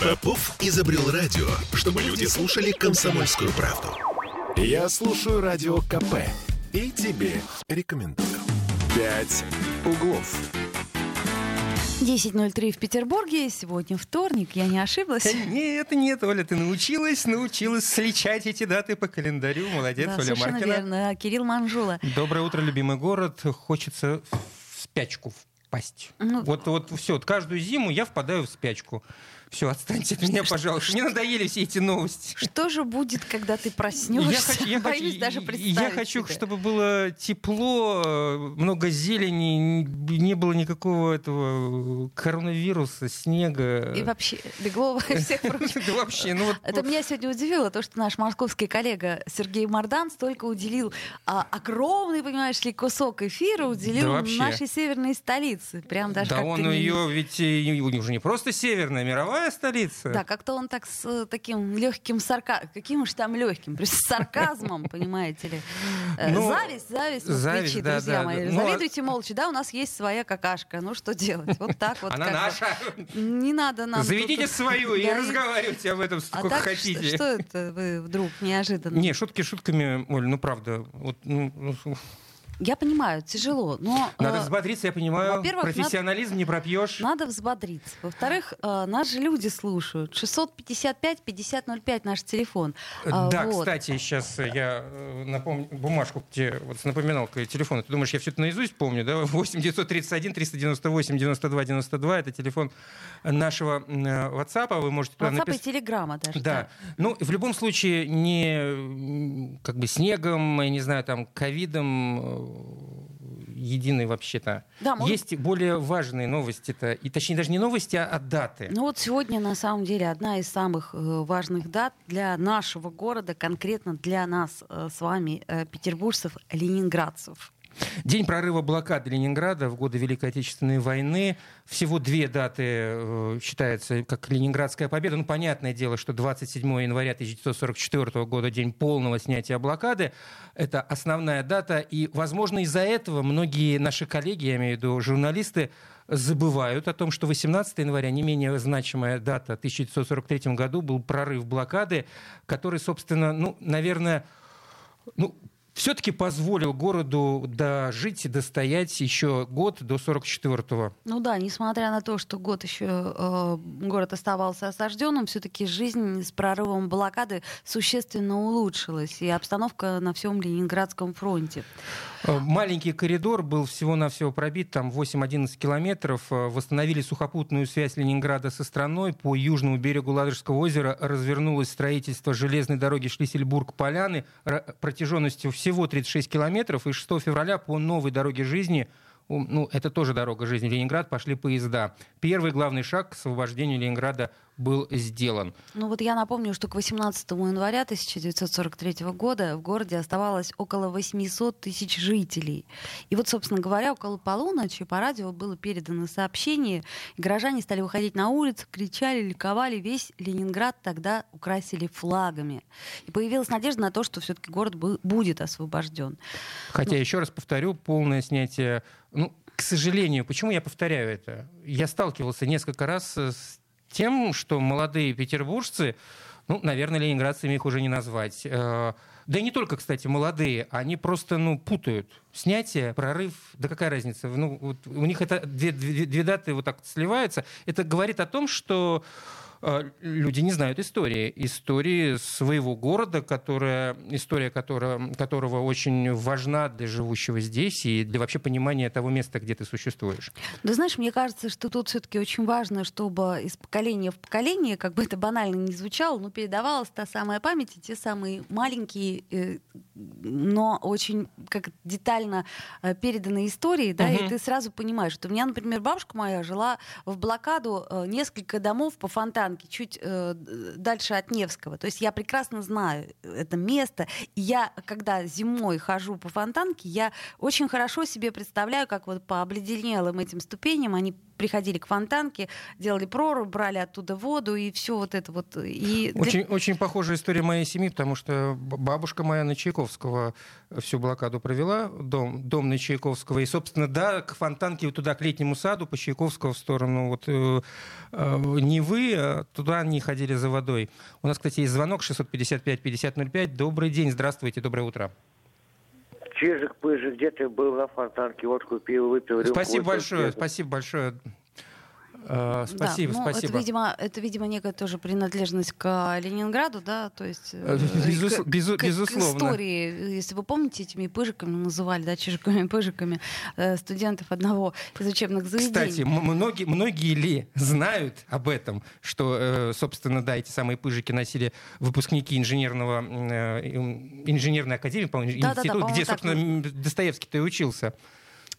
Попов изобрел радио, чтобы люди слушали комсомольскую правду. Я слушаю радио КП и тебе рекомендую. «Пять углов». 10.03 в Петербурге. Сегодня вторник, я не ошиблась. Нет, нет, Оля, ты научилась, научилась сличать эти даты по календарю. Молодец, да, Оля Маркина. верно. Кирилл Манжула. Доброе утро, любимый город. Хочется в спячку впасть. Ну, Вот, вот все, вот каждую зиму я впадаю в спячку. Все, отстаньте от меня, пожалуйста. Мне надоели все эти новости. Что же будет, когда ты проснешься? Я хочу, я Боюсь хочу, даже я представить хочу себе. чтобы было тепло, э, много зелени, не было никакого этого коронавируса, снега. И вообще, Беглова и всех прочих. Да вообще, ну вот... Это меня сегодня удивило, то, что наш московский коллега Сергей Мардан столько уделил а, огромный, понимаешь ли, кусок эфира уделил нашей северной столице. Прям даже Да он ее ведь и уже не просто северная, а мировая столица. Да, как-то он так с э, таким легким сарказмом, каким уж там легким, с сарказмом, понимаете ли. Э, Ну, зависть, зависть, москвичи, друзья мои. Ну, а- Завидуйте молча, да, у нас есть своя какашка, ну что делать? Вот так вот. Она наша. Не надо нам Заведите свою и разговаривайте об этом А сколько хотите. Что, что это вы вдруг неожиданно? Не, шутки шутками, Оль, ну правда. Вот, ну, ну, Я понимаю, тяжело, но надо э, взбодриться, я понимаю. во-первых, надо- Профессионализм не пропьешь. надо взбодриться. Во-вторых, э, нас же люди слушают. 655-5005 наш телефон. А, Да, вот. кстати, сейчас я э, напомню бумажку тебе вот с напоминалкой телефона. Ты думаешь, я все это наизусть помню, да? 8 931 398 92 92 это телефон нашего э, WhatsApp. Вы можете туда WhatsApp и написать. телеграмма даже. Да. Ну, в любом случае, не как бы снегом, я не знаю, там, ковидом единый вообще-то. Да, может- Есть более важные новости-то. И точнее, даже не новости, а даты. Ну вот сегодня на самом деле одна из самых э, важных дат для нашего города, конкретно для нас э, с вами, э, петербуржцев, ленинградцев. День прорыва блокады Ленинграда в годы Великой Отечественной войны. Всего две даты э, считаются как Ленинградская победа. Ну, понятное дело, что 27 января 1944 года, день полного снятия блокады, это основная дата. И, возможно, из-за этого многие наши коллеги, я имею в виду журналисты, забывают о том, что 18 января, не менее значимая дата, в 1943 году был прорыв блокады, который, собственно, ну, наверное, ну, все-таки позволил городу дожить и достоять еще год до 44-го. Ну да, несмотря на то, что год еще э, город оставался осажденным, все-таки жизнь с прорывом блокады существенно улучшилась, и обстановка на всем Ленинградском фронте. Э, Маленький коридор был всего-навсего пробит, там 8-11 километров. Э, Восстановили сухопутную связь Ленинграда со страной. По южному берегу Ладожского озера развернулось строительство железной дороги Шлиссельбург-Поляны протяженностью всего 36 километров. И 6 февраля по новой дороге жизни ну, это тоже дорога жизни. Ленинград пошли поезда. Первый главный шаг к освобождению Ленинграда был сделан. Ну вот я напомню, что к 18 января 1943 года в городе оставалось около 800 тысяч жителей. И вот, собственно говоря, около полуночи по радио было передано сообщение, и горожане стали выходить на улицу, кричали, ликовали, весь Ленинград тогда украсили флагами. И появилась надежда на то, что все-таки город бу- будет освобожден. Хотя, еще раз повторю, полное снятие... Ну, к сожалению, почему я повторяю это? Я сталкивался несколько раз с тем, что молодые петербуржцы, ну, наверное, ленинградцами их уже не назвать, э, да и не только, кстати, молодые, они просто, ну, путают. Снятие, прорыв, да какая разница? Ну, вот у них это две, две- две даты вот так сливаются. Это говорит о том, что люди не знают истории. Истории своего города, которая, история которая, которого очень важна для живущего здесь и для вообще понимания того места, где ты существуешь. Да знаешь, мне кажется, что тут все-таки очень важно, чтобы из поколения в поколение, как бы это банально не звучало, но передавалась та самая память и те самые маленькие, э, но очень как детально э, переданные истории, да, и Мгм. ты сразу понимаешь, что у меня, например, бабушка моя жила в блокаду э, несколько домов по фонтанке, чуть э, дальше от Невского. То есть я прекрасно знаю это место. И я, когда зимой хожу по фонтанке, я очень хорошо себе представляю, как вот по обледенелым этим ступеням они приходили к фонтанке, делали прорубь, брали оттуда воду и все вот это вот. И Очень, очень похожая история моей семьи, потому что бабушка моя на Чайковского всю блокаду провела дом, дом на Чайковского. И, собственно, да, к фонтанке, вот туда, к летнему саду, по Чайковского в сторону вот, э, э, Невы, а туда они ходили за водой. У нас, кстати, есть звонок 655-5005. Добрый день, здравствуйте, доброе утро. Чижик-пыжик, где ты был на фонтанке, водку пил, выпил. Спасибо большое, спасибо большое. Uh, спасибо, да, ну, спасибо. Это видимо, это, видимо, некая тоже принадлежность к Ленинграду, да, то есть э, Безус, к, безу, к, безусловно. К истории, если вы помните, этими пыжиками называли, да, чижиками, пыжиками э, студентов одного из учебных заведений. Кстати, многие, многие ли знают об этом, что, собственно, да, эти самые пыжики носили выпускники инженерного инженерной академии, по-моему, да, института, да, да, где, собственно, Достоевский-то и учился.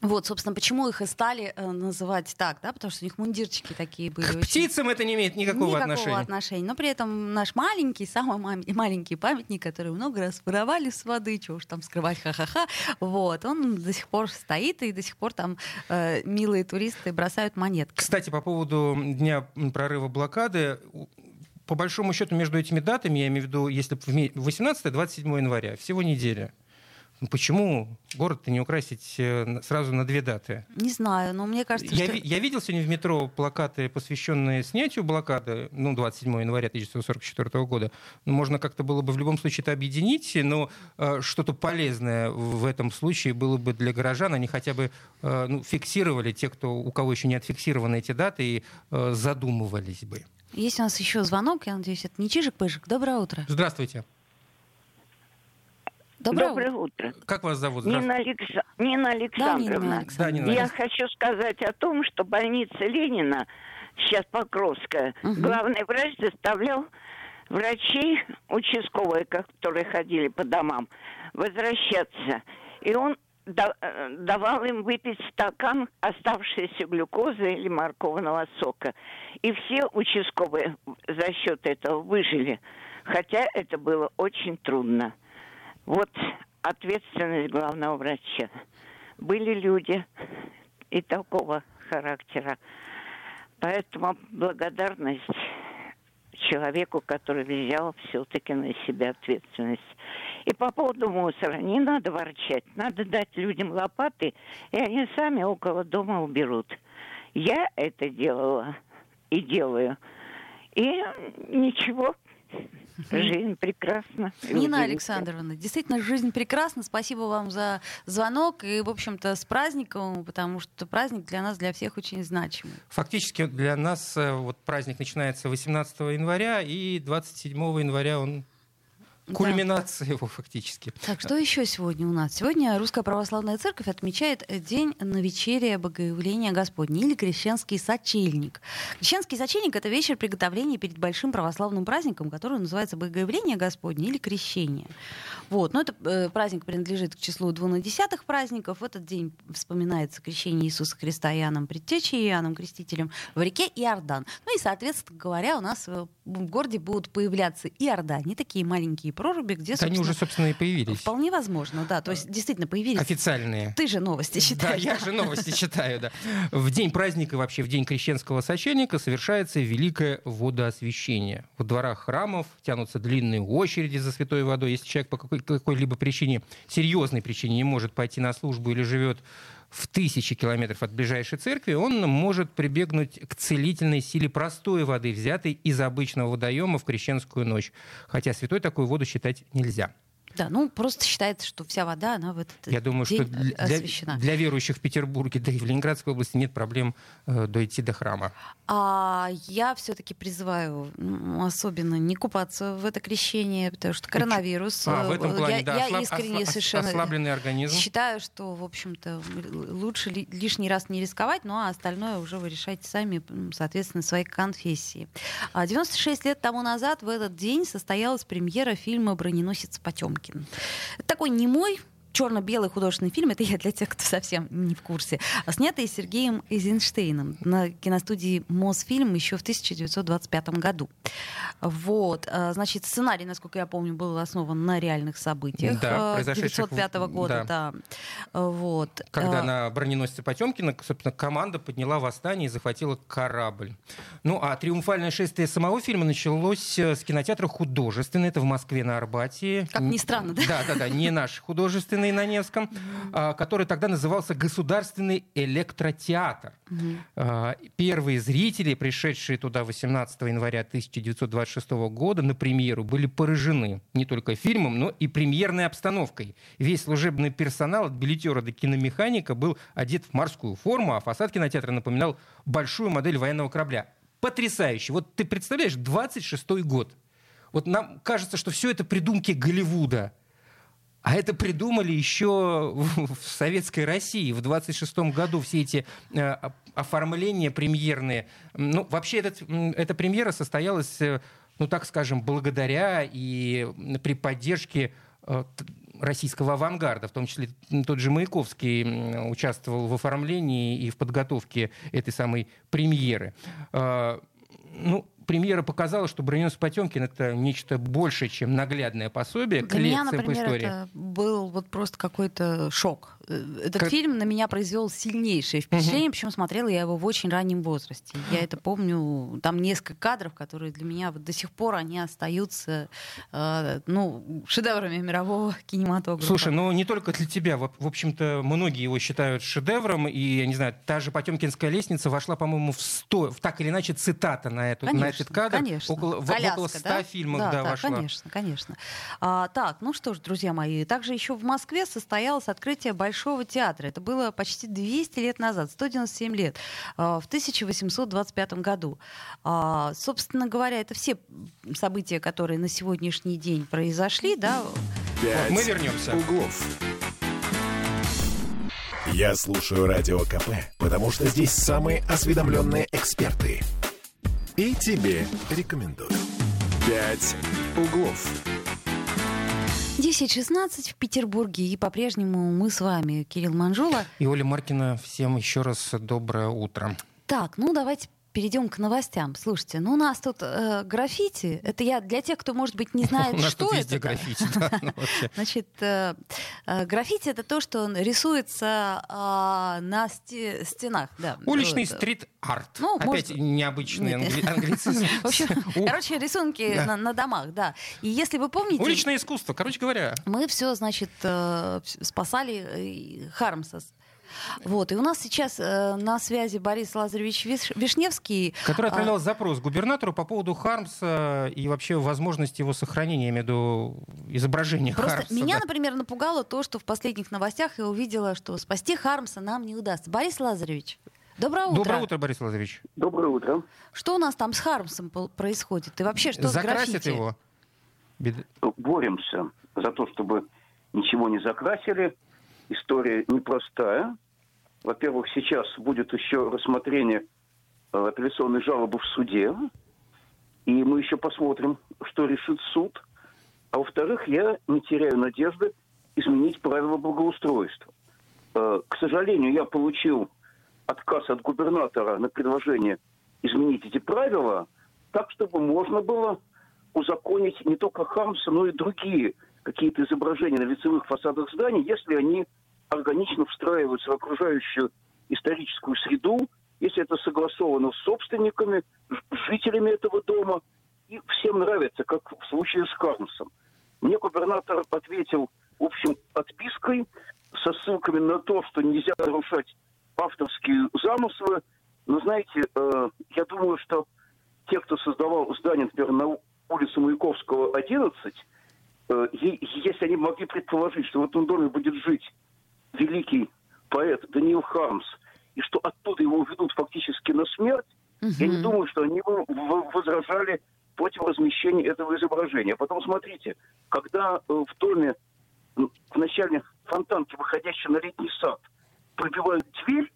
Вот, собственно, почему их и стали э, называть так, да, потому что у них мундирчики такие были. К очень... птицам это не имеет никакого, никакого отношения. отношения. Но при этом наш маленький, самый маленький памятник, который много раз воровали с воды, чего уж там скрывать, ха-ха-ха, вот, он до сих пор стоит, и до сих пор там э, милые туристы бросают монетки. Кстати, по поводу дня прорыва блокады, по большому счету между этими датами, я имею в виду, если 18-27 января, всего неделя. Ну, почему город-то не украсить э, сразу на две даты? Не знаю, но мне кажется, я, что... Я видел сегодня в метро плакаты, посвященные снятию блокады, ну, 27 января 1944 года. Ну, можно как-то было бы в любом случае это объединить, но э, что-то полезное в этом случае было бы для горожан. Они хотя бы э, ну, фиксировали, те, кто, у кого еще не отфиксированы эти даты, и э, задумывались бы. Есть у нас еще звонок, я надеюсь, это не Чижик-Пыжик. Доброе утро. Здравствуйте. Доброе, Доброе утро. Как вас зовут? Нина, Алекс... Нина Александровна. Да, Нина Александровна. Да, Нина. Я хочу сказать о том, что больница Ленина, сейчас Покровская, угу. главный врач заставлял врачей участковые, которые ходили по домам, возвращаться. И он э, давал им выпить стакан оставшейся глюкозы или морковного сока. И все участковые за счет этого выжили. Хотя это было очень трудно. Вот ответственность главного врача. Были люди и такого характера. Поэтому благодарность человеку, который взял все-таки на себя ответственность. И по поводу мусора не надо ворчать, надо дать людям лопаты, и они сами около дома уберут. Я это делала и делаю. И ничего, Жизнь прекрасна. Нина Александровна, действительно, жизнь прекрасна. Спасибо вам за звонок и, в общем-то, с праздником, потому что праздник для нас, для всех очень значимый. Фактически для нас э, вот праздник начинается 18 января, и 27 января он Кульминация да. его фактически. Так, что еще сегодня у нас? Сегодня Русская Православная Церковь отмечает День Новечерия Богоявления Господня или Крещенский Сочельник. Крещенский Сочельник — это вечер приготовления перед большим православным праздником, который называется Богоявление Господне или Крещение. Вот. Но это э, праздник принадлежит к числу двунадесятых праздников. В этот день вспоминается крещение Иисуса Христа Иоанном Предтечей, Иоанном Крестителем в реке Иордан. Ну и, соответственно говоря, у нас в городе будут появляться Иордане, такие маленькие проруби, где, Они уже, собственно, и появились. Вполне возможно, да. То есть, действительно, появились. Официальные. Ты же новости читаешь. Да, я же новости читаю, да. В день праздника, вообще в день крещенского сочельника совершается великое водоосвящение. В дворах храмов тянутся длинные очереди за святой водой. Если человек по какой-либо причине, серьезной причине не может пойти на службу или живет в тысячи километров от ближайшей церкви, он может прибегнуть к целительной силе простой воды, взятой из обычного водоема в крещенскую ночь. Хотя святой такую воду считать нельзя. Да, ну просто считается, что вся вода, она в этот Я думаю, день что для, освящена. для верующих в Петербурге, да и в Ленинградской области нет проблем э, дойти до храма. А я все-таки призываю ну, особенно не купаться в это крещение, потому что коронавирус. А, в этом плане, я, да, я ослаб, искренне ослаб, совершенно ослабленный организм. считаю, что, в общем-то, лучше ли, лишний раз не рисковать, ну а остальное уже вы решайте сами, соответственно, своей конфессии. 96 а лет тому назад в этот день состоялась премьера фильма «Броненосец Потемкин». Пушкин. Такой немой черно-белый художественный фильм, это я для тех, кто совсем не в курсе, снятый Сергеем Эйзенштейном на киностудии Мосфильм еще в 1925 году. Вот. А, значит, сценарий, насколько я помню, был основан на реальных событиях да, 1905 а, года. Да. Да. Вот. Когда а... на броненосце Потемкина, собственно, команда подняла восстание и захватила корабль. Ну, а триумфальное шествие самого фильма началось э, с кинотеатра художественный. Это в Москве на Арбате. Как ни странно, да? Да, да, да. Не наш художественный художественный на Невском, mm-hmm. который тогда назывался Государственный электротеатр. Mm-hmm. Первые зрители, пришедшие туда 18 января 1926 года на премьеру, были поражены не только фильмом, но и премьерной обстановкой. Весь служебный персонал от билетера до киномеханика был одет в морскую форму, а фасад кинотеатра напоминал большую модель военного корабля. Потрясающе. Вот ты представляешь, 26-й год. Вот нам кажется, что все это придумки Голливуда. А это придумали еще в Советской России в 26 году все эти э, оформления премьерные. Ну, вообще этот, эта премьера состоялась, э, ну так скажем, благодаря и при поддержке э, российского авангарда, в том числе тот же Маяковский участвовал в оформлении и в подготовке этой самой премьеры. Ну, премьера показала, что броненосец Потемкин это нечто большее, чем наглядное пособие Для меня, например, истории. это был вот просто какой-то шок. Э, этот как... фильм на меня произвел сильнейшее впечатление, угу. причем смотрела я его в очень раннем возрасте. Я это помню, там несколько кадров, которые для меня вот до сих пор они остаются э, ну, шедеврами мирового кинематографа. Слушай, ну не только для тебя. В, в общем-то, многие его считают шедевром, и, я не знаю, та же Потемкинская лестница вошла, по-моему, в 100, в так или иначе, цитата на, эту, конечно, на этот кадр. Конечно. Около, в, около 100 да? фильмов да, да, да, вошла. конечно, конечно. А, так, ну что ж, друзья мои, также еще в Москве состоялось открытие Большого театра. Это было почти 200 лет назад, 197 лет, а, в 1825 году. А, собственно говоря, это все события, которые на сегодняшний день произошли, да. Мы вернемся. Углов. Я слушаю радио КП, потому что здесь самые осведомленные эксперты. И тебе рекомендую. «Пять углов». 10.16 в Петербурге. И по-прежнему мы с вами, Кирилл Манжула. И Оля Маркина. Всем еще раз доброе утро. Так, ну давайте перейдем к новостям. Слушайте, ну у нас тут э, граффити. Это я для тех, кто, может быть, не знает, что это. граффити. Ну, Значит, э, э, граффити это то, что рисуется а, на стенах. Уличный стрит-арт. Ну, Опять необычный англицизм. Короче, рисунки на домах, да. И если вы помните... Уличное искусство, короче говоря. Мы все, значит, э, спасали Хармса вот. И у нас сейчас э, на связи Борис Лазаревич Виш... Вишневский. Который а, отправлял а... запрос губернатору по поводу Хармса и вообще возможности его сохранения, я имею в виду изображения Просто Хармса. Меня, да. например, напугало то, что в последних новостях я увидела, что спасти Хармса нам не удастся. Борис Лазаревич. Доброе утро. Доброе утро, Борис Лазаревич. Доброе утро. Что у нас там с Хармсом происходит? И вообще, что Закрасят с его? Бед... Боремся за то, чтобы ничего не закрасили. История непростая. Во-первых, сейчас будет еще рассмотрение э, апелляционной жалобы в суде, и мы еще посмотрим, что решит суд. А во-вторых, я не теряю надежды изменить правила благоустройства. Э, к сожалению, я получил отказ от губернатора на предложение изменить эти правила так, чтобы можно было узаконить не только Хармса, но и другие какие-то изображения на лицевых фасадах зданий, если они органично встраиваются в окружающую историческую среду, если это согласовано с собственниками, жителями этого дома, и всем нравится, как в случае с Карнсом. Мне губернатор ответил, в общем, отпиской со ссылками на то, что нельзя нарушать авторские замыслы. Но, знаете, э, я думаю, что те, кто создавал здание, например, на улице Маяковского, 11, э, если они могли предположить, что в этом доме будет жить великий поэт Даниил Хармс, и что оттуда его ведут фактически на смерть, угу. я не думаю, что они возражали против размещения этого изображения. Потом смотрите, когда э, в доме в начальной фонтанке, выходящей на летний сад, пробивают дверь,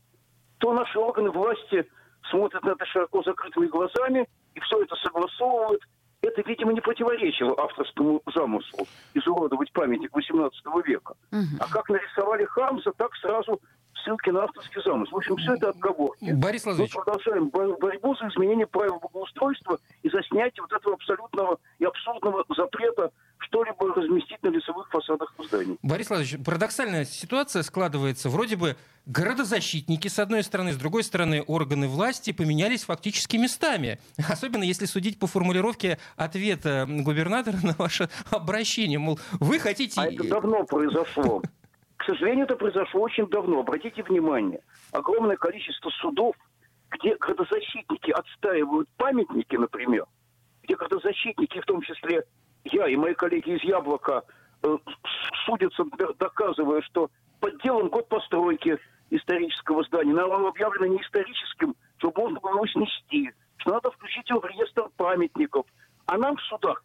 то наши органы власти смотрят на это широко закрытыми глазами и все это согласовывают – это, видимо, не противоречило авторскому замыслу изуродовать памятник XVIII века. Угу. А как нарисовали Хамза, так сразу ссылки на авторский замысел. В общем, все это отговорки. Борис Лазович. Мы продолжаем борьбу за изменение правил благоустройства и за снятие вот этого абсолютного и абсурдного запрета что-либо разместить на лицевых фасадах зданий. Борис Владимирович, парадоксальная ситуация складывается. Вроде бы городозащитники, с одной стороны, с другой стороны, органы власти поменялись фактически местами. Особенно если судить по формулировке ответа губернатора на ваше обращение. Мол, вы хотите... А это давно произошло. К сожалению, это произошло очень давно. Обратите внимание, огромное количество судов, где градозащитники отстаивают памятники, например, где градозащитники, в том числе я и мои коллеги из «Яблока», э, судятся, доказывая, что подделан год постройки исторического здания, оно объявлено не историческим, чтобы можно было его снести, что надо включить его в реестр памятников. А нам в судах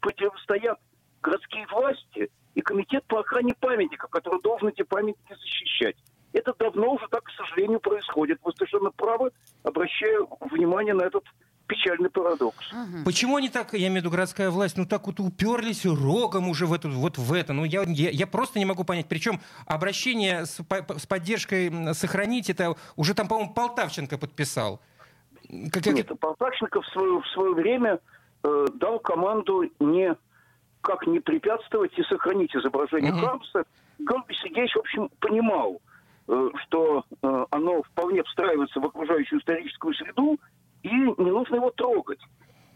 противостоят городские власти и комитет по охране памятников, который должен эти памятники защищать. Это давно уже так, к сожалению, происходит. Вы совершенно правы, обращаю внимание на этот печальный парадокс. Угу. Почему они так, я имею в виду городская власть, ну так вот уперлись рогом уже в эту, вот в это? Ну я, я, я просто не могу понять. Причем обращение с, с поддержкой сохранить, это уже там, по-моему, Полтавченко подписал. Как, как... Нет, Полтавченко в свое, в свое время э, дал команду не как не препятствовать и сохранить изображение угу. Хармса. Георгий Сергеевич, в общем, понимал, э, что э, оно вполне встраивается в окружающую историческую среду, и не нужно его трогать.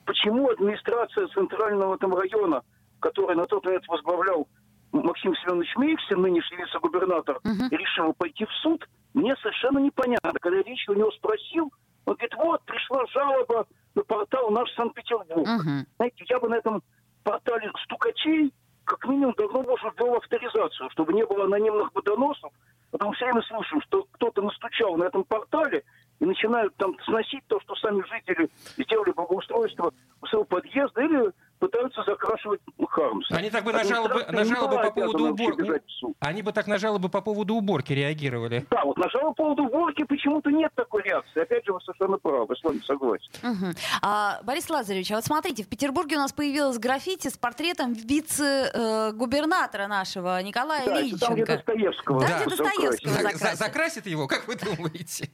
Почему администрация центрального там района, который на тот момент возглавлял Максим Семенович Мейксин, нынешний вице-губернатор, uh-huh. решил пойти в суд, мне совершенно непонятно. Когда я лично у него спросил, он говорит, вот, пришла жалоба на портал «Наш Санкт-Петербург». Uh-huh. Знаете, я бы на этом портале стукачей как минимум давно уже ввел авторизацию, чтобы не было анонимных водоносов, потому что все время слышу, что кто-то настучал на этом портале, и начинают там сносить то, что сами жители сделали благоустройство своего подъезда, или пытаются закрашивать Хармс. Они так бы на жалобы, на жалобы по поводу уборки. Они бы так на жалобы по поводу уборки реагировали. Да, вот на жалобы по поводу уборки почему-то нет такой реакции. Опять же, вы совершенно правы, с вами согласен. Угу. А, Борис Лазаревич, а вот смотрите, в Петербурге у нас появилось граффити с портретом вице-губернатора нашего Николая да, Ильиченко. Там, где Достоевского. Да, да. где Достоевского закрасит. Закрасит его, как вы думаете?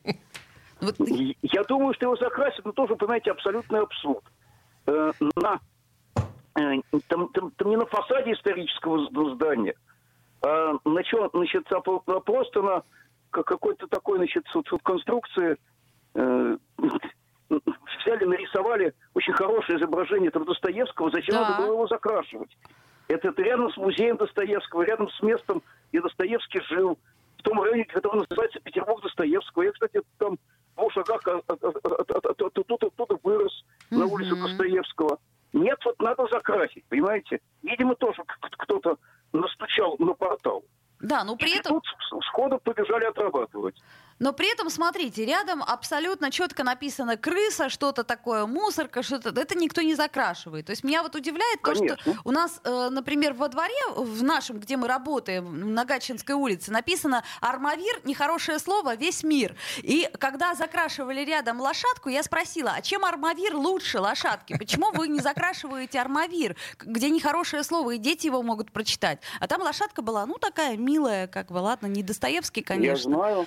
Вот... Я думаю, что его закрасят, но тоже, понимаете, абсолютный абсурд. Э, на, там, там, там не на фасаде исторического здания, а на чем, значит, просто на какой-то такой, значит, конструкции э, взяли, нарисовали очень хорошее изображение там Достоевского, зачем да. надо было его закрашивать? Это, это рядом с музеем Достоевского, рядом с местом, где Достоевский жил, в том районе, который называется Петербург Достоевского. Я, кстати, там двух шагах оттуда вырос на улице Достоевского. Надо закрасить, понимаете? Видимо, тоже кто-то настучал на портал. Да, но при и этом... Тут сходу побежали отрабатывать. Но при этом, смотрите, рядом абсолютно четко написано крыса, что-то такое, мусорка, что-то. Это никто не закрашивает. То есть меня вот удивляет Конечно. то, что у нас, э, например, во дворе, в нашем, где мы работаем, на Гатчинской улице, написано «Армавир» — нехорошее слово, весь мир. И когда закрашивали рядом лошадку, я спросила, а чем Армавир лучше лошадки? Почему вы не закрашиваете Армавир, где нехорошее слово, и дети его могут прочитать? А там лошадка была, ну, такая милая, как бы, ладно, не Достоевский, конечно. Я знаю.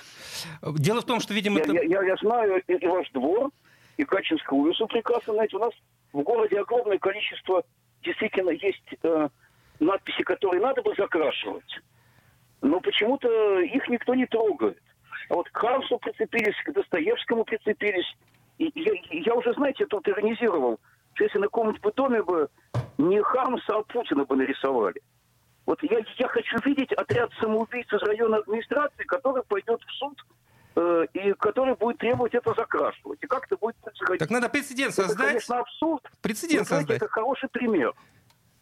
Дело в том, что, видимо... Я, это... я, я, я знаю и, ваш двор, и Качинскую улицу прекрасно знаете. У нас в городе огромное количество действительно есть э, надписи, которые надо бы закрашивать. Но почему-то их никто не трогает. А вот к Хармсу прицепились, к Достоевскому прицепились. И я, я уже, знаете, тут иронизировал, что если на каком-нибудь доме бы не Хармса, а Путина бы нарисовали. Вот я, я хочу видеть отряд самоубийц из района администрации, который пойдет в суд Э, и который будет требовать это закрашивать. И как это будет происходить? Так надо прецедент создать. Это, конечно, абсурд. Прецедент создать. Это хороший пример.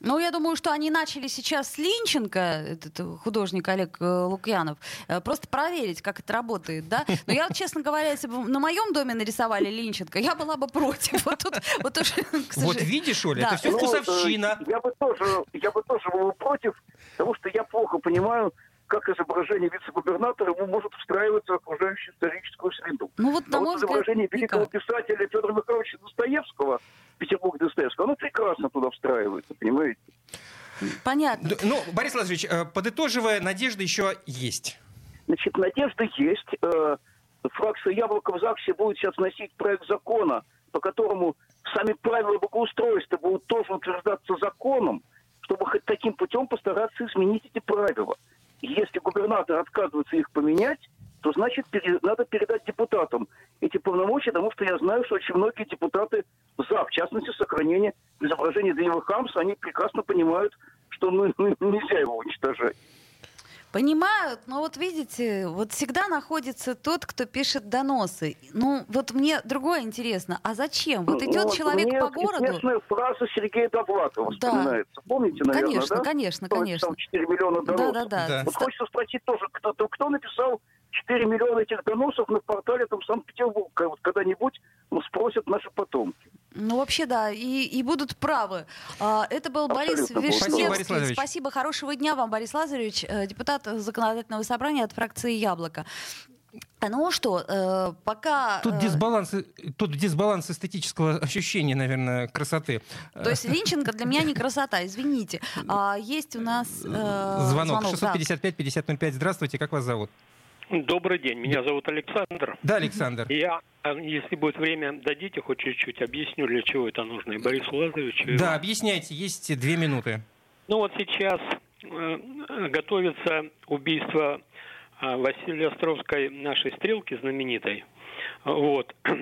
Ну, я думаю, что они начали сейчас с Линченко, этот художник Олег э, Лукьянов, э, просто проверить, как это работает, да? Но я, честно говоря, если бы на моем доме нарисовали Линченко, я была бы против. Вот, тут, вот, уж, вот видишь, Оля, да. это все ну, вкусовщина. Я бы тоже, я бы тоже был против, потому что я плохо понимаю, как изображение вице-губернатора ему может встраиваться в окружающую историческую среду. Ну вот, на а вот изображение взгляд, великого никак. писателя Федора Михайловича Достоевского, Петербург Достоевского, оно прекрасно туда встраивается, понимаете? Понятно. Ну, Борис Лазаревич, э, подытоживая, надежда еще есть. Значит, надежда есть. Э, фракция «Яблоко» в ЗАГСе будет сейчас вносить проект закона, по которому сами правила благоустройства будут тоже утверждаться законом, чтобы хоть таким путем постараться изменить эти правила. Если губернатор отказывается их поменять, то значит пере, надо передать депутатам эти полномочия, потому что я знаю, что очень многие депутаты за, в частности, сохранение изображения Древого Хамса, они прекрасно понимают, что ну, нельзя его уничтожать. Понимают, но вот видите, вот всегда находится тот, кто пишет доносы. Ну, вот мне другое интересно. А зачем? Вот идет ну, человек мне по городу... Известная фраза Сергея Довлатова да. вспоминается. Помните, наверное, Конечно, да? конечно, конечно. Там 4 миллиона доносов. Да, да, да. Вот хочется спросить тоже, кто, кто написал 4 миллиона этих доносов на портале там Санкт-Петербург. Вот когда-нибудь ну, спросят наши потомки. Ну, вообще, да, и, и будут правы. А, это был Абсолютно Борис Вишневский. Спасибо, Спасибо, хорошего дня вам, Борис Лазаревич, э, депутат Законодательного собрания от фракции «Яблоко». Ну что, э, пока... Тут э, дисбаланс, тут дисбаланс эстетического ощущения, наверное, красоты. То есть Линченко для меня не красота, извините. А, есть у нас э, звонок. звонок 655-5005. Да. Здравствуйте, как вас зовут? Добрый день, меня зовут Александр. Да, Александр. Я, а, если будет время, дадите хоть чуть-чуть, объясню, для чего это нужно. И Борису Лазаревичу. Да, объясняйте, есть две минуты. Ну вот сейчас э, готовится убийство э, Василия Островской, нашей стрелки знаменитой. Вот.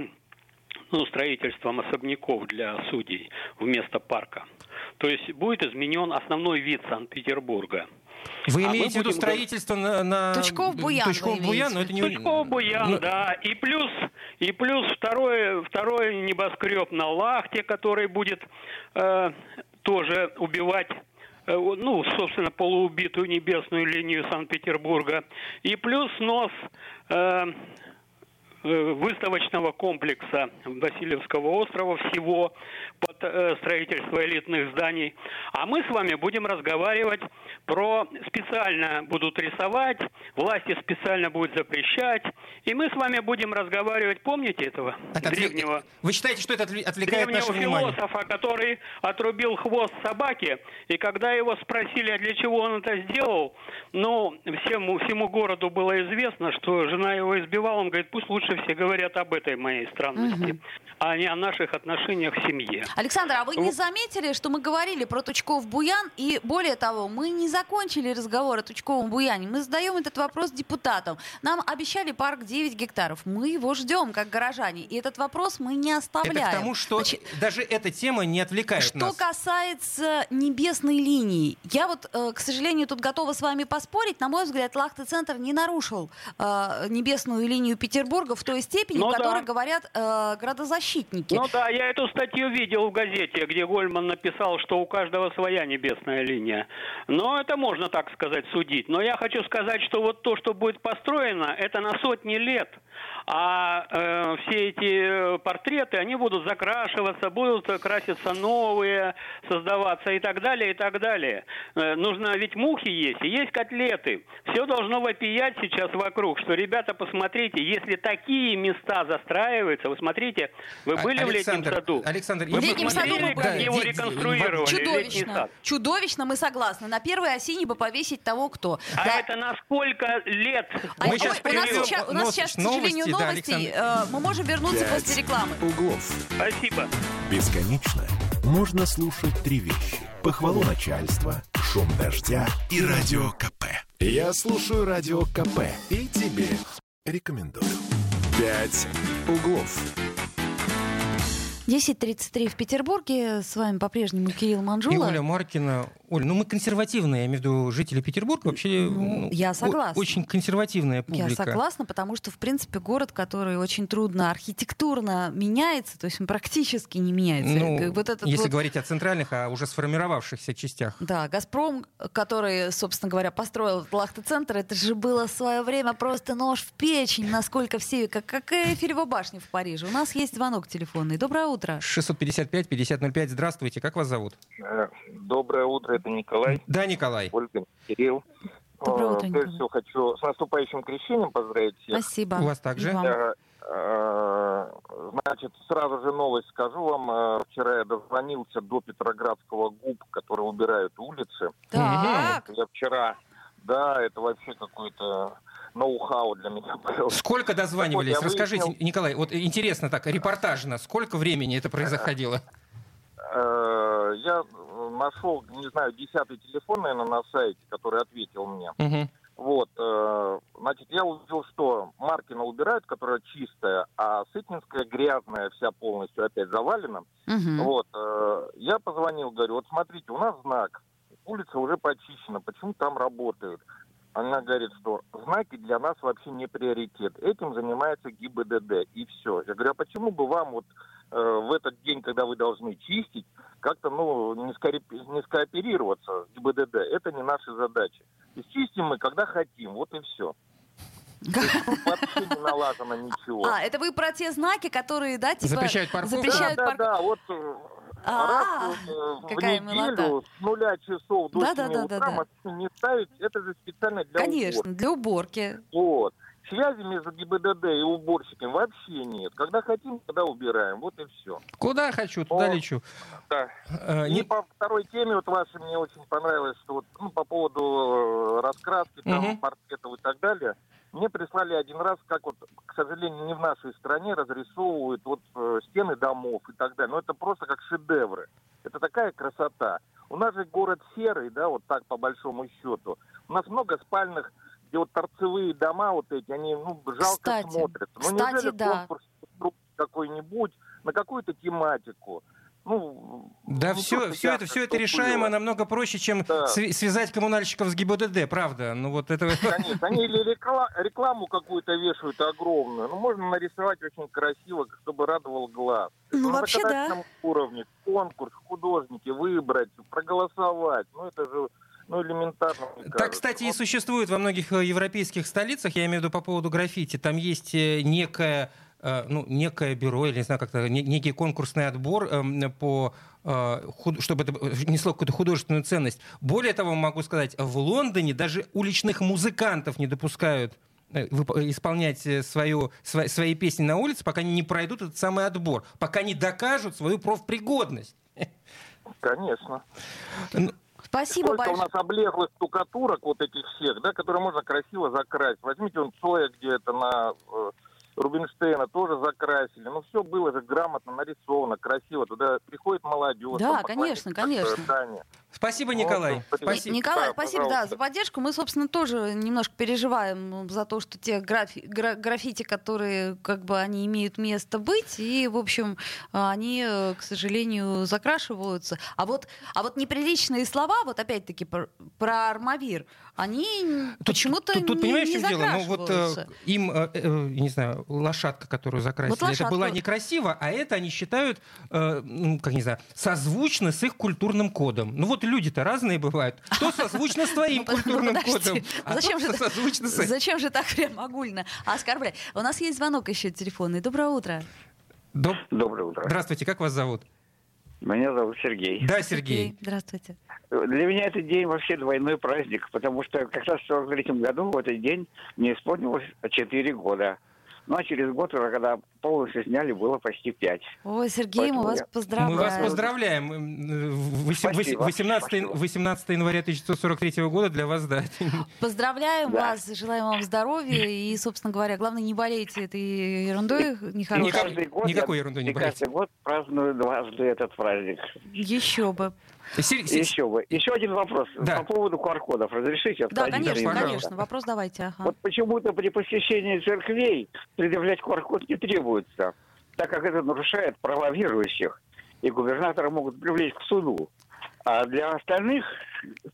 Ну, строительством особняков для судей вместо парка. То есть будет изменен основной вид Санкт-Петербурга – вы а имеете в виду строительство на, на... Тучков-Буян? Тучков-Буян, но это не... Тучков-Буян, ну... да. И плюс, и плюс второй, второй небоскреб на Лахте, который будет э, тоже убивать э, ну, собственно, полуубитую небесную линию Санкт-Петербурга. И плюс снос э, Э, выставочного комплекса Васильевского острова всего э, строительство элитных зданий. А мы с вами будем разговаривать про специально будут рисовать, власти специально будут запрещать, и мы с вами будем разговаривать, помните этого так, древнего? Вы считаете, что это отвлекает наше внимание? философа, который отрубил хвост собаки, и когда его спросили, а для чего он это сделал, ну, всему, всему городу было известно, что жена его избивала, он говорит, пусть лучше все говорят об этой моей странности, угу. а не о наших отношениях в семье. Александр, а вы не заметили, что мы говорили про Тучков-Буян, и более того, мы не закончили разговор о Тучковом-Буяне, мы задаем этот вопрос депутатам. Нам обещали парк 9 гектаров, мы его ждем, как горожане, и этот вопрос мы не оставляем. Это к тому, что Значит, даже эта тема не отвлекает что нас. Что касается небесной линии, я вот, э, к сожалению, тут готова с вами поспорить, на мой взгляд, Лахта-центр не нарушил э, небесную линию Петербурга в той степени, ну, в которой да. говорят э, градозащитники. Ну да, я эту статью видел в газете, где Гольман написал, что у каждого своя небесная линия. Но это можно так сказать судить. Но я хочу сказать, что вот то, что будет построено, это на сотни лет а э, все эти э, портреты, они будут закрашиваться, будут краситься новые, создаваться и так далее, и так далее. Э, нужно ведь мухи есть, и есть котлеты. Все должно вопиять сейчас вокруг, что, ребята, посмотрите, если такие места застраиваются, вы смотрите, вы а, были Александр, в летнем саду? Александр, в летнем саду мы как да, его реконструировали? Чудовищно. Чудовищно, мы согласны. На первой осени бы повесить того, кто. А да. это на сколько лет? А мы сейчас у, нас сейчас, у нас сейчас, к сожалению, новостей. Да, Мы можем вернуться Пять после рекламы. углов. Спасибо. Бесконечно можно слушать три вещи. Похвалу начальства, шум дождя и радио КП. Я слушаю радио КП и тебе рекомендую. «Пять углов». 10.33 в Петербурге. С вами по-прежнему Кирилл Манжула. И Оля Маркина. Оль, ну мы консервативные, я имею в виду жители Петербурга, вообще ну, я согласна. очень консервативная публика. Я согласна, потому что, в принципе, город, который очень трудно архитектурно меняется, то есть он практически не меняется. Ну, вот этот если вот... говорить о центральных, а уже сформировавшихся частях. Да, «Газпром», который, собственно говоря, построил Лахта-центр, это же было в свое время просто нож в печень, насколько все, как, как Эйфелева башня в Париже. У нас есть звонок телефонный. Доброе утро. 655-5005, здравствуйте, как вас зовут? Э, доброе утро, это Николай. Да, Николай. Ольга, Кирилл. Доброе утро, Прежде всего хочу с наступающим крещением поздравить всех. Спасибо. У вас также? Э, значит, сразу же новость скажу вам. Э, вчера я дозвонился до Петроградского ГУП, который убирают улицы. Так. Я вчера... Да, это вообще какой-то ноу-хау для меня был. Сколько дозванивались? Вот, Расскажите, выяснил... Николай, вот интересно так, репортажно, сколько времени это происходило? Я нашел, не знаю, десятый телефон, наверное, на сайте, который ответил мне. Угу. Вот, э, значит, я увидел, что Маркина убирают, которая чистая, а Сытнинская грязная вся полностью опять завалена. Угу. Вот, э, я позвонил, говорю, вот смотрите, у нас знак, улица уже почищена, почему там работают? Она говорит, что знаки для нас вообще не приоритет. Этим занимается ГИБДД, и все. Я говорю, а почему бы вам вот э, в этот день, когда вы должны чистить, как-то, ну, не, скори... не скооперироваться с ГИБДД? Это не наша задача. И чистим мы, когда хотим, вот и все. Вообще не налажено ничего. А, это вы про те знаки, которые, да, типа... Запрещают парковку? Запрещают да, да, да, вот э, а, раз э, в неделю с нуля часов до 7 утра машину не ставить, это же специально для Конечно, для уборки. Вот. Связи между ГИБДД и уборщиками вообще нет. Когда хотим, тогда убираем. Вот и все. Куда хочу, туда вот. лечу. Да. А, не... И по второй теме вот вашей мне очень понравилось, что вот ну, по поводу раскраски, там, угу. портретов и так далее. Мне прислали один раз, как вот, к сожалению, не в нашей стране разрисовывают вот э, стены домов и так далее. Но это просто как шедевры. Это такая красота. У нас же город серый, да, вот так по большому счету. У нас много спальных, где вот торцевые дома вот эти, они, ну, жалко кстати, смотрятся. Ну, кстати, неужели да. конкурс какой-нибудь на какую-то тематику? Ну, да, все, все это, все это решаемо было. намного проще, чем да. связать коммунальщиков с ГИБДД, правда. Ну вот это. Конечно, они или рекламу какую-то вешают огромную. Ну можно нарисовать очень красиво, чтобы радовал глаз. Ну, ну вообще да. уровне конкурс, художники выбрать, проголосовать. Ну это же ну, элементарно. Так, кстати, и существует во многих э, европейских столицах, я имею в виду по поводу граффити, там есть э, некая ну, некое бюро, или не знаю, как-то некий конкурсный отбор эм, по э, чтобы это несло какую-то художественную ценность. Более того, могу сказать, в Лондоне даже уличных музыкантов не допускают э, исполнять свою, свои, свои песни на улице, пока они не пройдут этот самый отбор, пока не докажут свою профпригодность. Конечно. Ну, Спасибо Сколько большое. у нас облеглых штукатурок вот этих всех, да, которые можно красиво закрасить. Возьмите он Цоя где-то на Рубинштейна тоже закрасили. Ну, все было же грамотно нарисовано, красиво. Туда приходит молодежь. Да, конечно, конечно. Здание. Спасибо, Николай. Вот, спасибо. Николай, спасибо пожалуйста. да, за поддержку. Мы, собственно, тоже немножко переживаем за то, что те графи- гра- граффити, которые как бы они имеют место быть, и, в общем, они, к сожалению, закрашиваются. А вот, а вот неприличные слова, вот опять-таки про, про Армавир, они почему-то тут, тут, понимаешь, не, не дело? Ну, вот э, им, э, э, не знаю, лошадка, которую закрасили, вот лошадка. это была некрасиво, а это они считают, э, ну, как не знаю, созвучно с их культурным кодом. Ну вот люди-то разные бывают. Кто созвучно с твоим культурным кодом, а зачем же созвучно с Зачем же так прям огульно оскорблять? У нас есть звонок еще телефонный. Доброе утро. Доброе утро. Здравствуйте, как вас зовут? Меня зовут Сергей. Да, Сергей. Сергей. Здравствуйте. Для меня этот день вообще двойной праздник, потому что как раз в 43 году в этот день мне исполнилось 4 года. Ну а через год, уже когда полностью сняли, было почти 5. Ой, Сергей, Поэтому мы вас я... поздравляем. Мы вас поздравляем. 18, 18, 18 января 1943 года для вас, да. Поздравляем да. вас, желаем вам здоровья и, собственно говоря, главное, не болейте этой ерундой нехорошей. Не каждый год Никакой ерундой не болейте. каждый год праздную дважды этот праздник. Еще бы. Еще бы. Еще один вопрос да. по поводу QR-кодов. Разрешите? Да, конечно, конечно. Вопрос давайте. Ага. Вот почему-то при посещении церквей предъявлять QR-код не требуется, так как это нарушает права верующих, и губернаторы могут привлечь к суду. А для остальных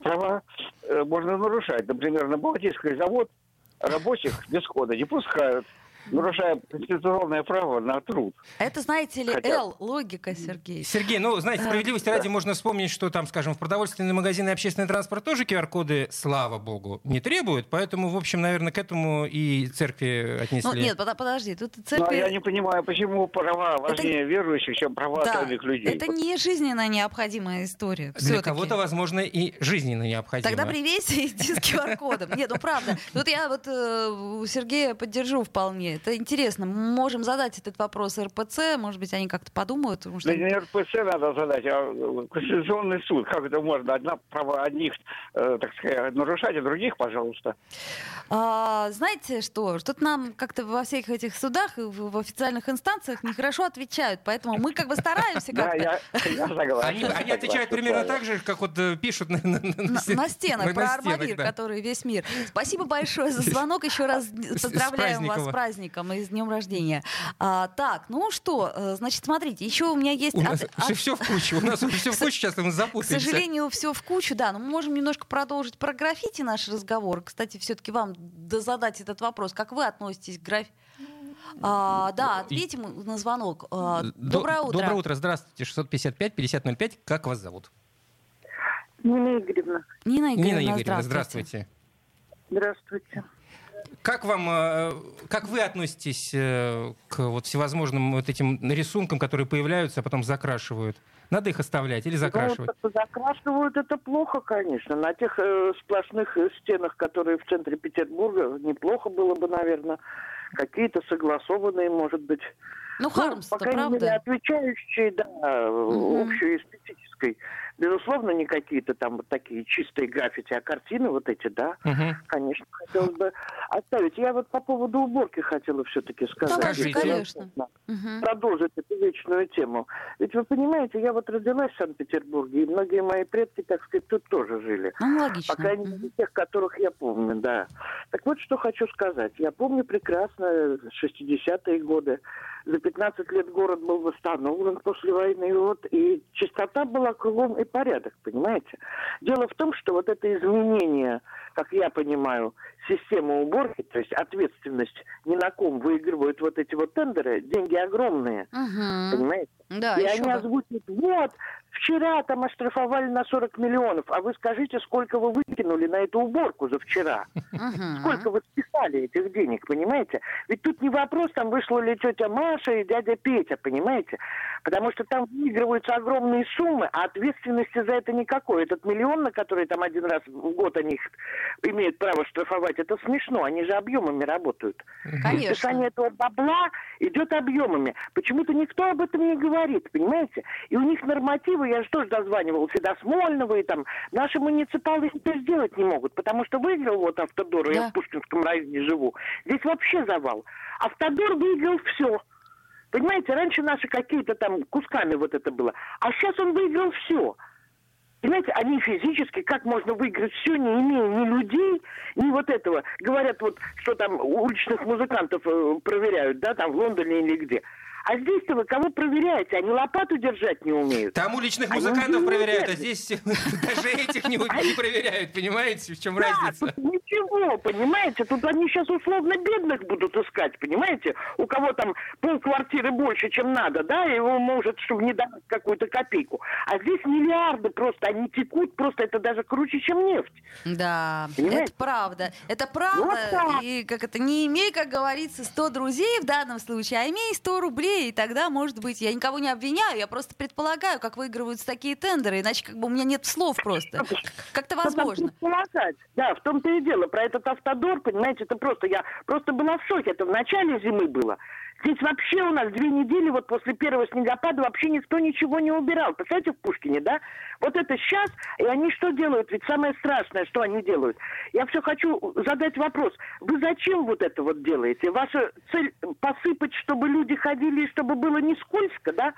права э, можно нарушать. Например, на Балтийский завод рабочих без кода не пускают нарушая конституционное право на труд. Это, знаете ли, Хотя... Л, логика, Сергей. Сергей, ну, знаете, справедливости ради можно вспомнить, что там, скажем, в продовольственные магазины и общественный транспорт тоже QR-коды, слава богу, не требуют, поэтому, в общем, наверное, к этому и церкви отнесли. Ну, нет, подожди, тут церкви... Но я не понимаю, почему права важнее это... верующих, чем права да, остальных людей. это не жизненно необходимая история. Для кого-то, возможно, и жизненно необходимо. Тогда привейся и иди с QR-кодом. Нет, ну правда. Тут я вот э, у Сергея поддержу вполне это интересно. Мы можем задать этот вопрос РПЦ, может быть, они как-то подумают. Потому что... Да не РПЦ надо задать, а Конституционный суд. Как это можно? Одна права одних, э, так сказать, нарушать, а других, пожалуйста. А, знаете что? Что-то нам как-то во всех этих судах, в, в официальных инстанциях нехорошо отвечают, поэтому мы как бы стараемся как-то. Да, я согласен. Они отвечают примерно так же, как вот э, пишут на стенах про Армавир, который весь мир. Спасибо большое за звонок. Еще раз поздравляем вас с праздником праздником и с днем рождения. А, так, ну что, э, значит, смотрите, еще у меня есть... У нас от, от... все в кучу, у нас все в кучу, сейчас мы запутаемся. К сожалению, все в кучу, да, но мы можем немножко продолжить про граффити наш разговор. Кстати, все-таки вам задать этот вопрос, как вы относитесь к граффити? А, да, ответим на звонок. А, доброе утро. Доброе утро, здравствуйте, 655-5005, как вас зовут? Нина Игоревна. Нина Игоревна, Нина Игоревна здравствуйте. Здравствуйте. Как вам, э, как вы относитесь э, к вот всевозможным вот этим рисункам, которые появляются, а потом закрашивают? Надо их оставлять или закрашивать? Ну, закрашивают это плохо, конечно. На тех э, сплошных стенах, которые в центре Петербурга, неплохо было бы, наверное, какие-то согласованные, может быть. Ну, Хармс, ну, по крайней правда? мере, отвечающие, да, угу. общеэстетической Безусловно, не какие-то там вот такие чистые граффити, а картины вот эти, да, угу. конечно, хотелось бы оставить. Я вот по поводу уборки хотела все-таки сказать. Скажите. Конечно. Угу. Продолжить эту вечную тему. Ведь вы понимаете, я вот родилась в Санкт-Петербурге, и многие мои предки, так сказать, тут тоже жили. Ну, логично. По крайней мере, тех, которых я помню, да. Так вот, что хочу сказать. Я помню прекрасно 60-е годы. За 15 лет город был восстановлен после войны, вот, и чистота была кругом и порядок, понимаете? Дело в том, что вот это изменение, как я понимаю, системы уборки, то есть ответственность ни на ком выигрывают вот эти вот тендеры, деньги огромные, угу. понимаете? Да, и они бы. вот, вчера там оштрафовали на 40 миллионов, а вы скажите, сколько вы выкинули на эту уборку за вчера? Сколько вы списали этих денег, понимаете? Ведь тут не вопрос, там вышла ли тетя Маша и дядя Петя, понимаете? Потому что там выигрываются огромные суммы, а ответственности за это никакой. Этот миллион, на который там один раз в год они имеют право штрафовать, это смешно, они же объемами работают. Конечно. Списание этого бабла идет объемами. Почему-то никто об этом не говорит говорит, понимаете? И у них нормативы, я же тоже дозванивал всегда Смольного, и там наши муниципалы это сделать не могут, потому что выиграл вот Автодор, да. я в Пушкинском районе живу. Здесь вообще завал. Автодор выиграл все. Понимаете, раньше наши какие-то там кусками вот это было, а сейчас он выиграл все. Понимаете, они физически, как можно выиграть все, не имея ни людей, ни вот этого. Говорят, вот, что там уличных музыкантов э, проверяют, да, там в Лондоне или где. А здесь-то вы кого проверяете? Они лопату держать не умеют. Там уличных музыкантов проверяют, а здесь даже этих не, проверяют, понимаете, в чем разница? Ничего, понимаете, тут они сейчас условно бедных будут искать, понимаете? У кого там полквартиры больше, чем надо, да, и он может, чтобы не давать какую-то копейку. А здесь миллиарды просто, они текут, просто это даже круче, чем нефть. Да, понимаете? это правда. Это правда, вот и как это, не имей, как говорится, 100 друзей в данном случае, а имей 100 рублей и тогда, может быть, я никого не обвиняю, я просто предполагаю, как выигрываются такие тендеры, иначе как бы у меня нет слов просто. Как-то возможно. Да, в том-то и дело. Про этот автодор, понимаете, это просто, я просто была в шоке. Это в начале зимы было. Здесь вообще у нас две недели, вот после первого снегопада, вообще никто ничего не убирал. Представляете, в Пушкине, да? Вот это сейчас, и они что делают? Ведь самое страшное, что они делают. Я все хочу задать вопрос. Вы зачем вот это вот делаете? Ваша цель посыпать, чтобы люди ходили, чтобы было не скользко, да?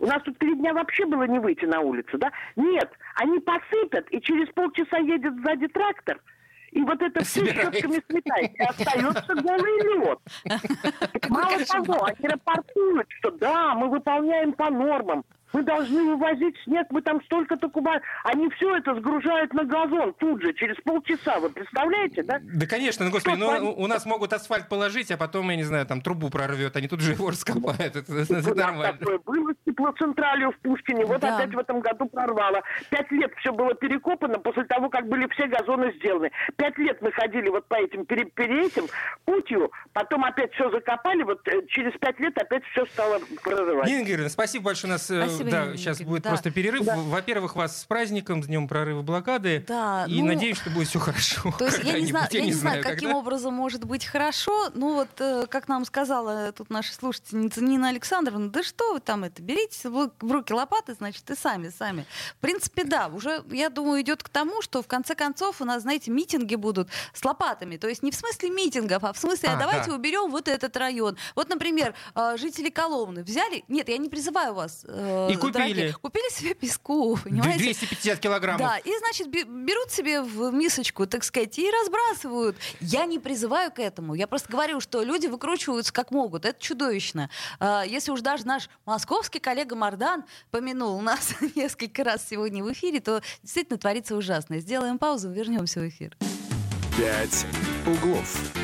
У нас тут перед дня вообще было не выйти на улицу, да? Нет, они посыпят, и через полчаса едет сзади трактор – и вот это все щетками сметайте, остается голый лед. Мало того, они рапортуют, что да, мы выполняем по нормам, мы должны вывозить снег, мы там столько-то куба. Они все это сгружают на газон тут же, через полчаса. Вы представляете, да? Да, конечно, ну, господи, но ну, у нас могут асфальт положить, а потом, я не знаю, там трубу прорвет, они тут же его раскопают. Это, это нормально. Такое было с теплоцентралью в Пушкине. Вот да. опять в этом году прорвало. Пять лет все было перекопано после того, как были все газоны сделаны. Пять лет мы ходили вот по этим, пере, пере этим путью, потом опять все закопали, вот э, через пять лет опять все стало прорывать. Нина Георгиевна, спасибо большое. У нас э, спасибо Спасибо, да, сейчас будет да. просто перерыв. Да. Во-первых, вас с праздником, с днем прорыва блокады. Да, и ну, надеюсь, что будет все хорошо. То есть я не знаю, я не знаю, каким когда. образом может быть хорошо. Ну вот, э, как нам сказала тут наша слушательница Нина Александровна, да что вы там это, берите в руки лопаты, значит, и сами, сами. В принципе, да, уже, я думаю, идет к тому, что в конце концов у нас, знаете, митинги будут с лопатами. То есть не в смысле митингов, а в смысле, а, а давайте да. уберем вот этот район. Вот, например, э, жители Коломны взяли... Нет, я не призываю вас... Э, И купили. Дорогие. Купили себе песку, понимаете? 250 килограммов. Да, и, значит, берут себе в мисочку, так сказать, и разбрасывают. Я не призываю к этому. Я просто говорю, что люди выкручиваются как могут. Это чудовищно. А, если уж даже наш московский коллега Мардан помянул нас несколько раз сегодня в эфире, то действительно творится ужасно. Сделаем паузу, вернемся в эфир. «Пять углов».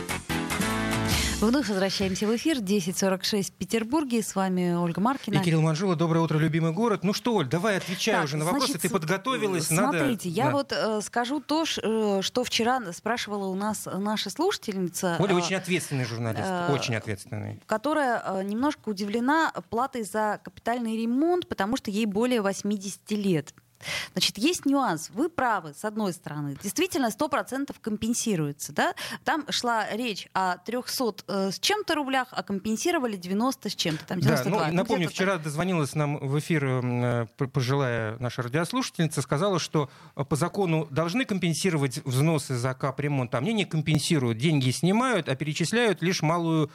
Вновь возвращаемся в эфир. 10.46 в Петербурге. С вами Ольга Маркина. И Кирилл Манжула. Доброе утро, любимый город. Ну что, Оль, давай отвечай так, уже на вопросы. Значит, Ты подготовилась. Смотрите, надо... я да. вот э, скажу то, э, что вчера спрашивала у нас наша слушательница. Оля э, очень ответственный журналист. Э, очень ответственный. Которая э, немножко удивлена платой за капитальный ремонт, потому что ей более 80 лет. Значит, есть нюанс. Вы правы, с одной стороны. Действительно, 100% компенсируется. Да? Там шла речь о 300 э, с чем-то рублях, а компенсировали 90 с чем-то. Там 92. Да, ну, напомню, вчера так. дозвонилась нам в эфир э, пожилая наша радиослушательница, сказала, что э, по закону должны компенсировать взносы за капремонт, а мне не компенсируют. Деньги снимают, а перечисляют лишь малую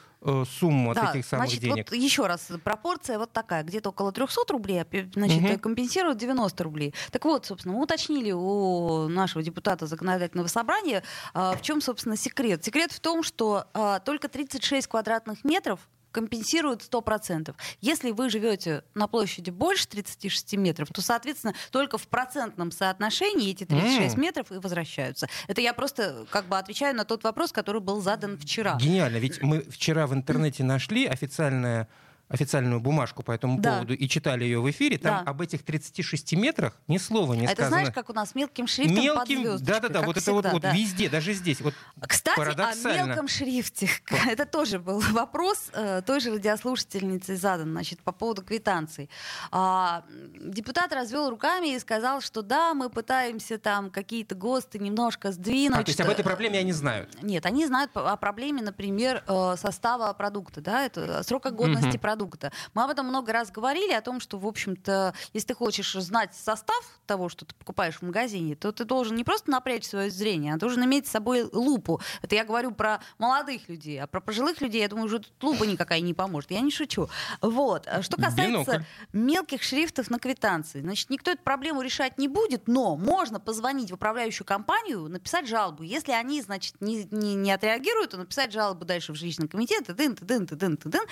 сумму да, от этих самых значит, денег. Вот еще раз, пропорция вот такая. Где-то около 300 рублей, а, значит, угу. компенсируют 90 рублей. Так вот, собственно, мы уточнили у нашего депутата законодательного собрания, а, в чем, собственно, секрет. Секрет в том, что а, только 36 квадратных метров компенсируют 100%. Если вы живете на площади больше 36 метров, то, соответственно, только в процентном соотношении эти 36 mm. метров и возвращаются. Это я просто как бы отвечаю на тот вопрос, который был задан вчера. Гениально, ведь мы вчера в интернете нашли официальное официальную бумажку по этому да. поводу и читали ее в эфире, там да. об этих 36 метрах ни слова не а сказано. Это знаешь, как у нас мелким шрифтом мелким, под Да-да-да, вот всегда, это вот, да. вот везде, даже здесь. Вот Кстати, о мелком шрифте. Это тоже был вопрос э, той же радиослушательницы задан, значит, по поводу квитанций. А, депутат развел руками и сказал, что да, мы пытаемся там какие-то ГОСТы немножко сдвинуть. А, то есть об этой проблеме они знают? Нет, они знают о проблеме, например, э, состава продукта, да, это срока годности продукта продукта. Мы об этом много раз говорили, о том, что, в общем-то, если ты хочешь знать состав того, что ты покупаешь в магазине, то ты должен не просто напрячь свое зрение, а должен иметь с собой лупу. Это я говорю про молодых людей, а про пожилых людей, я думаю, уже тут лупа никакая не поможет. Я не шучу. Вот. А что касается Бинокль. мелких шрифтов на квитанции, значит, никто эту проблему решать не будет, но можно позвонить в управляющую компанию, написать жалобу. Если они, значит, не, не, не отреагируют, то написать жалобу дальше в жилищный комитет, и дын, ты дын, ты дын, ты дын.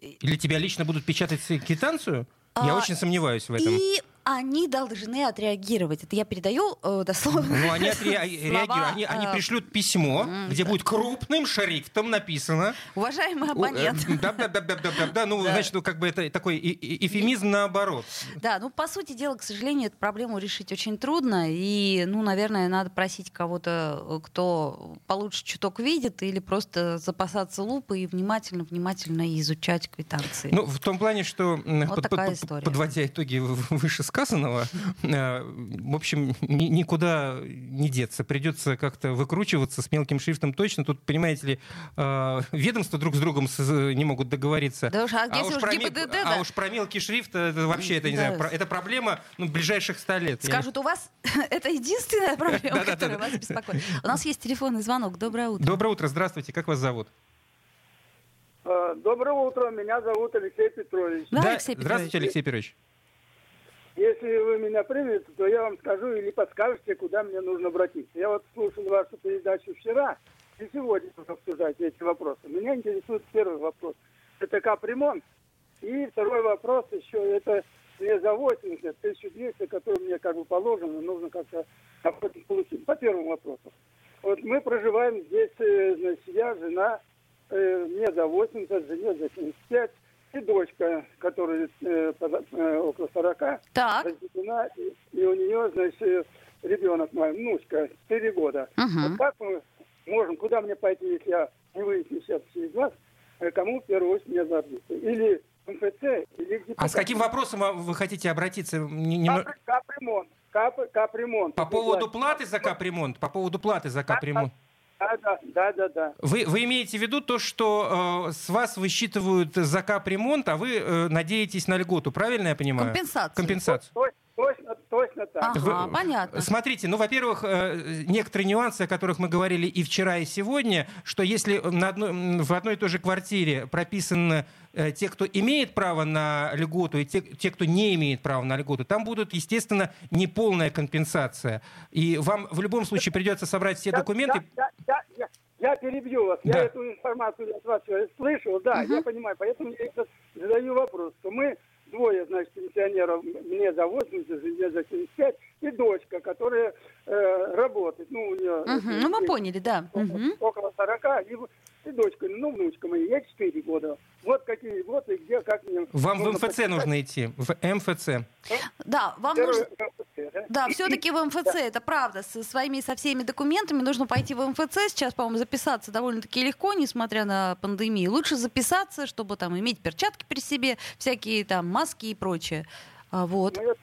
И? Или тебя лично будут печатать квитанцию? Я а, очень сомневаюсь в этом. И они должны отреагировать. Это я передаю э, дословно. Ну, они отреагируют. Они, они э, пришлют письмо, где будет крупным шрифтом написано. Уважаемый абонент. Да, да, да, да, да, да. Ну, значит, ну, как бы это такой эфемизм наоборот. Да, ну, по сути дела, к сожалению, эту проблему решить очень трудно. И, ну, наверное, надо просить кого-то, кто получше чуток видит, или просто запасаться лупой и внимательно-внимательно изучать квитанции. Ну, в том плане, что, вот подводя итоги выше сказанного, э, в общем, никуда не деться. Придется как-то выкручиваться с мелким шрифтом точно. Тут, понимаете ли, э, ведомства друг с другом не могут договориться. Да уж, а, а, уж, про, ГИБДД, а да. уж про мелкий шрифт, это вообще, это, не да. знаю, это проблема ну, ближайших ста лет. Скажут, у вас это единственная проблема, которая вас беспокоит. У нас есть телефонный звонок. Доброе утро. Доброе утро, здравствуйте. Как вас зовут? Э, доброе утро, меня зовут Алексей Петрович. Да, Алексей Петрович. Здравствуйте, Алексей Петрович. Если вы меня примете, то я вам скажу или подскажете, куда мне нужно обратиться. Я вот слушал вашу передачу вчера и сегодня вы обсуждаете эти вопросы. Меня интересует первый вопрос. Это капремонт. И второй вопрос еще, это мне за 80, 1200, который мне как бы положено, нужно как-то получить. По первому вопросу. Вот мы проживаем здесь, э, значит, я, жена, э, мне за 80, жене за 75 и дочка, которая э, э, около 40, так. разведена, и, и у нее, значит, ребенок мой, внучка, 4 года. Угу. Вот как мы можем, куда мне пойти, если я не выясню сейчас через вас, э, кому в первую очередь мне обратиться? Или МФЦ, или где А с каким вопросом вы хотите обратиться? Не, Капремонт. Кап, капремонт. По поводу платы за капремонт? По поводу платы за капремонт? Да, да, да, да, да. Вы, вы имеете в виду то, что э, с вас высчитывают за капремонт, а вы э, надеетесь на льготу, правильно я понимаю? Компенсацию. Компенсацию. То, точно так. Ага, Вы, понятно. Смотрите, ну, во-первых, э, некоторые нюансы, о которых мы говорили и вчера, и сегодня, что если на одной, в одной и той же квартире прописаны э, те, кто имеет право на льготу, и те, те, кто не имеет права на льготу, там будут, естественно, неполная компенсация. И вам в любом случае придется собрать все документы. Я, я, я, я перебью вас. Да. Я эту информацию от вас слышал, да, угу. я понимаю. Поэтому я задаю вопрос, что мы двое, значит, пенсионеров, мне за 80, мне за 75, и дочка, которая э, работает. Ну, у нее... Угу, ну, мы поняли, да. Около, угу. около 40, и, и дочка, ну, внучка моя, я 4 года. Вот какие годы, где, как мне... Вам в МФЦ почитать. нужно идти, в МФЦ. Да, вам Первый нужно... Да, все-таки в МФЦ, это правда. Со своими, со всеми документами нужно пойти в МФЦ. Сейчас, по-моему, записаться довольно-таки легко, несмотря на пандемию. Лучше записаться, чтобы там иметь перчатки при себе, всякие там маски и прочее. А, вот. Ну,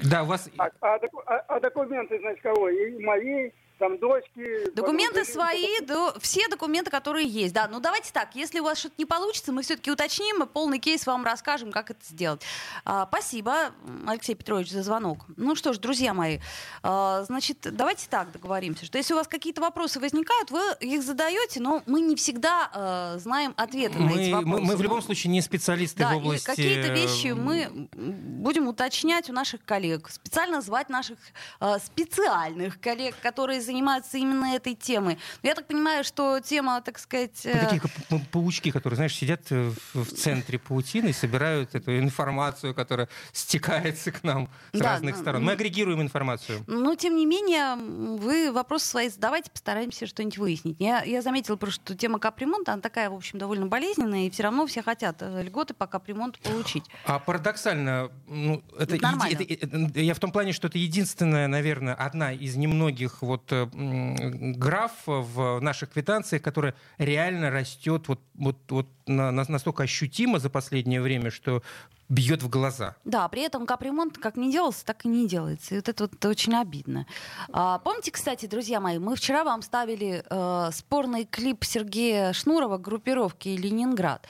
да, у вас... А, а, а, а документы, значит, кого? И мои, там дочки. Документы свои, до, все документы, которые есть. Да, ну давайте так, если у вас что-то не получится, мы все-таки уточним, и полный кейс вам расскажем, как это сделать. А, спасибо, Алексей Петрович, за звонок. Ну что ж, друзья мои, а, значит, давайте так договоримся, что если у вас какие-то вопросы возникают, вы их задаете, но мы не всегда а, знаем ответы мы, на эти вопросы. Мы, мы в любом случае не специалисты да, в области... какие-то вещи мы будем уточнять у наших коллег, специально звать наших а, специальных коллег, которые занимаются именно этой темой. Но я так понимаю, что тема, так сказать... Ну, такие э, паучки, которые, знаешь, сидят в центре паутины и собирают эту информацию, которая стекается к нам с да, разных сторон. Мы агрегируем информацию. Но, тем не менее, вы вопросы свои задавайте, постараемся что-нибудь выяснить. Я, я заметила просто, что тема капремонта, она такая, в общем, довольно болезненная, и все равно все хотят э, льготы по капремонту получить. А парадоксально, ну, это, еди, это, это, я в том плане, что это единственная, наверное, одна из немногих вот граф в наших квитанциях, которая реально растет вот, вот, вот на, настолько ощутимо за последнее время, что бьет в глаза. Да, при этом капремонт как не делался, так и не делается. И вот это вот очень обидно. А, помните, кстати, друзья мои, мы вчера вам ставили э, спорный клип Сергея Шнурова группировки «Ленинград».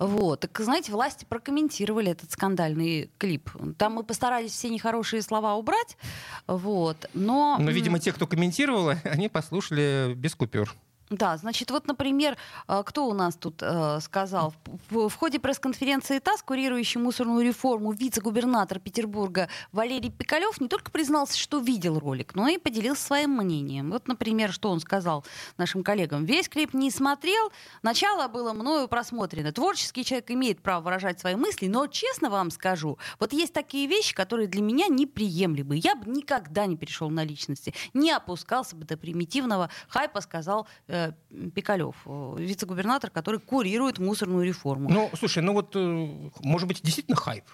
Вот. Так, знаете, власти прокомментировали этот скандальный клип. Там мы постарались все нехорошие слова убрать, вот, но... Но, видимо, те, кто комментировал, они послушали без купюр. Да, значит, вот, например, э, кто у нас тут э, сказал? В ходе пресс-конференции ТАСС, курирующий мусорную реформу, вице-губернатор Петербурга Валерий Пикалев не только признался, что видел ролик, но и поделился своим мнением. Вот, например, что он сказал нашим коллегам. Весь клип не смотрел, начало было мною просмотрено. Творческий человек имеет право выражать свои мысли, но, честно вам скажу, вот есть такие вещи, которые для меня неприемлемы. Я бы никогда не перешел на личности, не опускался бы до примитивного хайпа, сказал э, Э, Пикалев, э, вице-губернатор, который курирует мусорную реформу. Ну, слушай, ну вот, э, может быть, действительно хайп?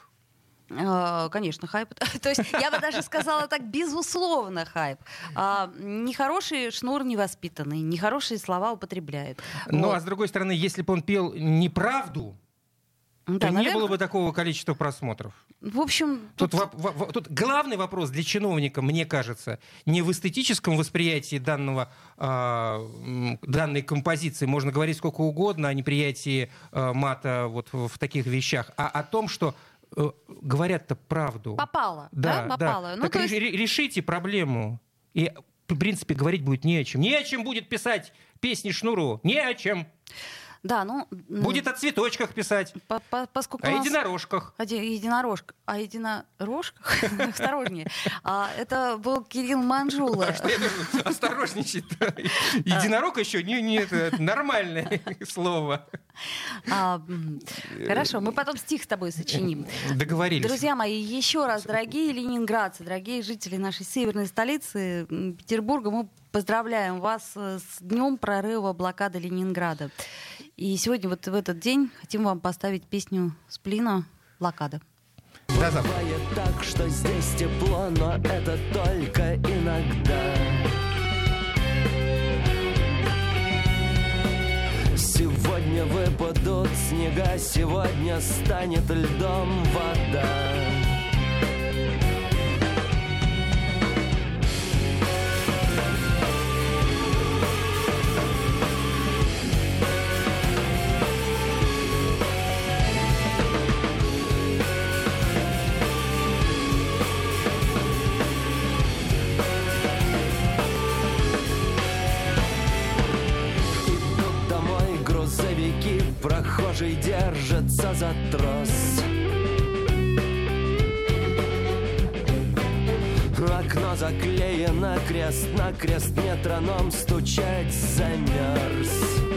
Конечно, хайп. То есть я бы даже сказала так, безусловно, хайп. А, нехороший шнур невоспитанный, нехорошие слова употребляет. Ну, вот. а с другой стороны, если бы он пел неправду, да, то наверное... не было бы такого количества просмотров. В общем, тут... Тут, в, в, тут главный вопрос для чиновника, мне кажется, не в эстетическом восприятии данного, э, данной композиции, можно говорить сколько угодно о неприятии э, мата вот в, в таких вещах, а о том, что э, говорят-то правду. Попало, да? да? Попало. Да. Ну, так есть... решите проблему. И, в принципе, говорить будет не о чем. Не о чем будет писать песни Шнуру. Не о чем. Да, ну... Будет о цветочках писать. По -по Поскольку о единорожках. О единорожках. О единорожках? Осторожнее. А, это был Кирилл Манжула. Осторожничать. Единорог еще не, нормальное слово. А, хорошо, мы потом стих с тобой сочиним. Договорились. Друзья мои, еще раз, дорогие ленинградцы, дорогие жители нашей северной столицы Петербурга, мы поздравляем вас с днем прорыва блокады Ленинграда. И сегодня вот в этот день хотим вам поставить песню Сплина «Блокада». Да, так, что здесь тепло, но это только иногда. Выпадут снега, сегодня станет льдом вода. Прохожий держится за трос. Окно заклеено крест на крест Метроном стучать замерз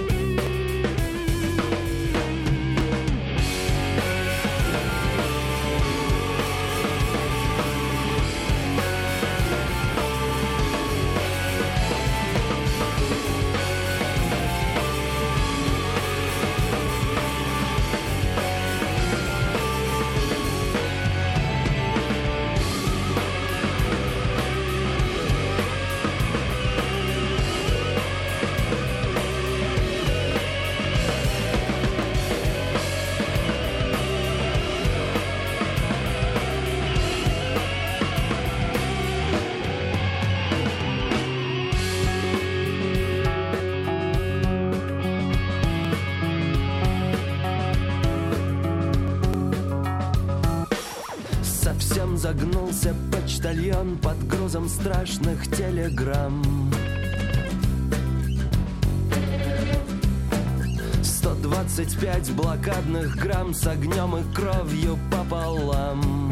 почтальон под грузом страшных телеграмм. Сто двадцать пять блокадных грамм с огнем и кровью пополам.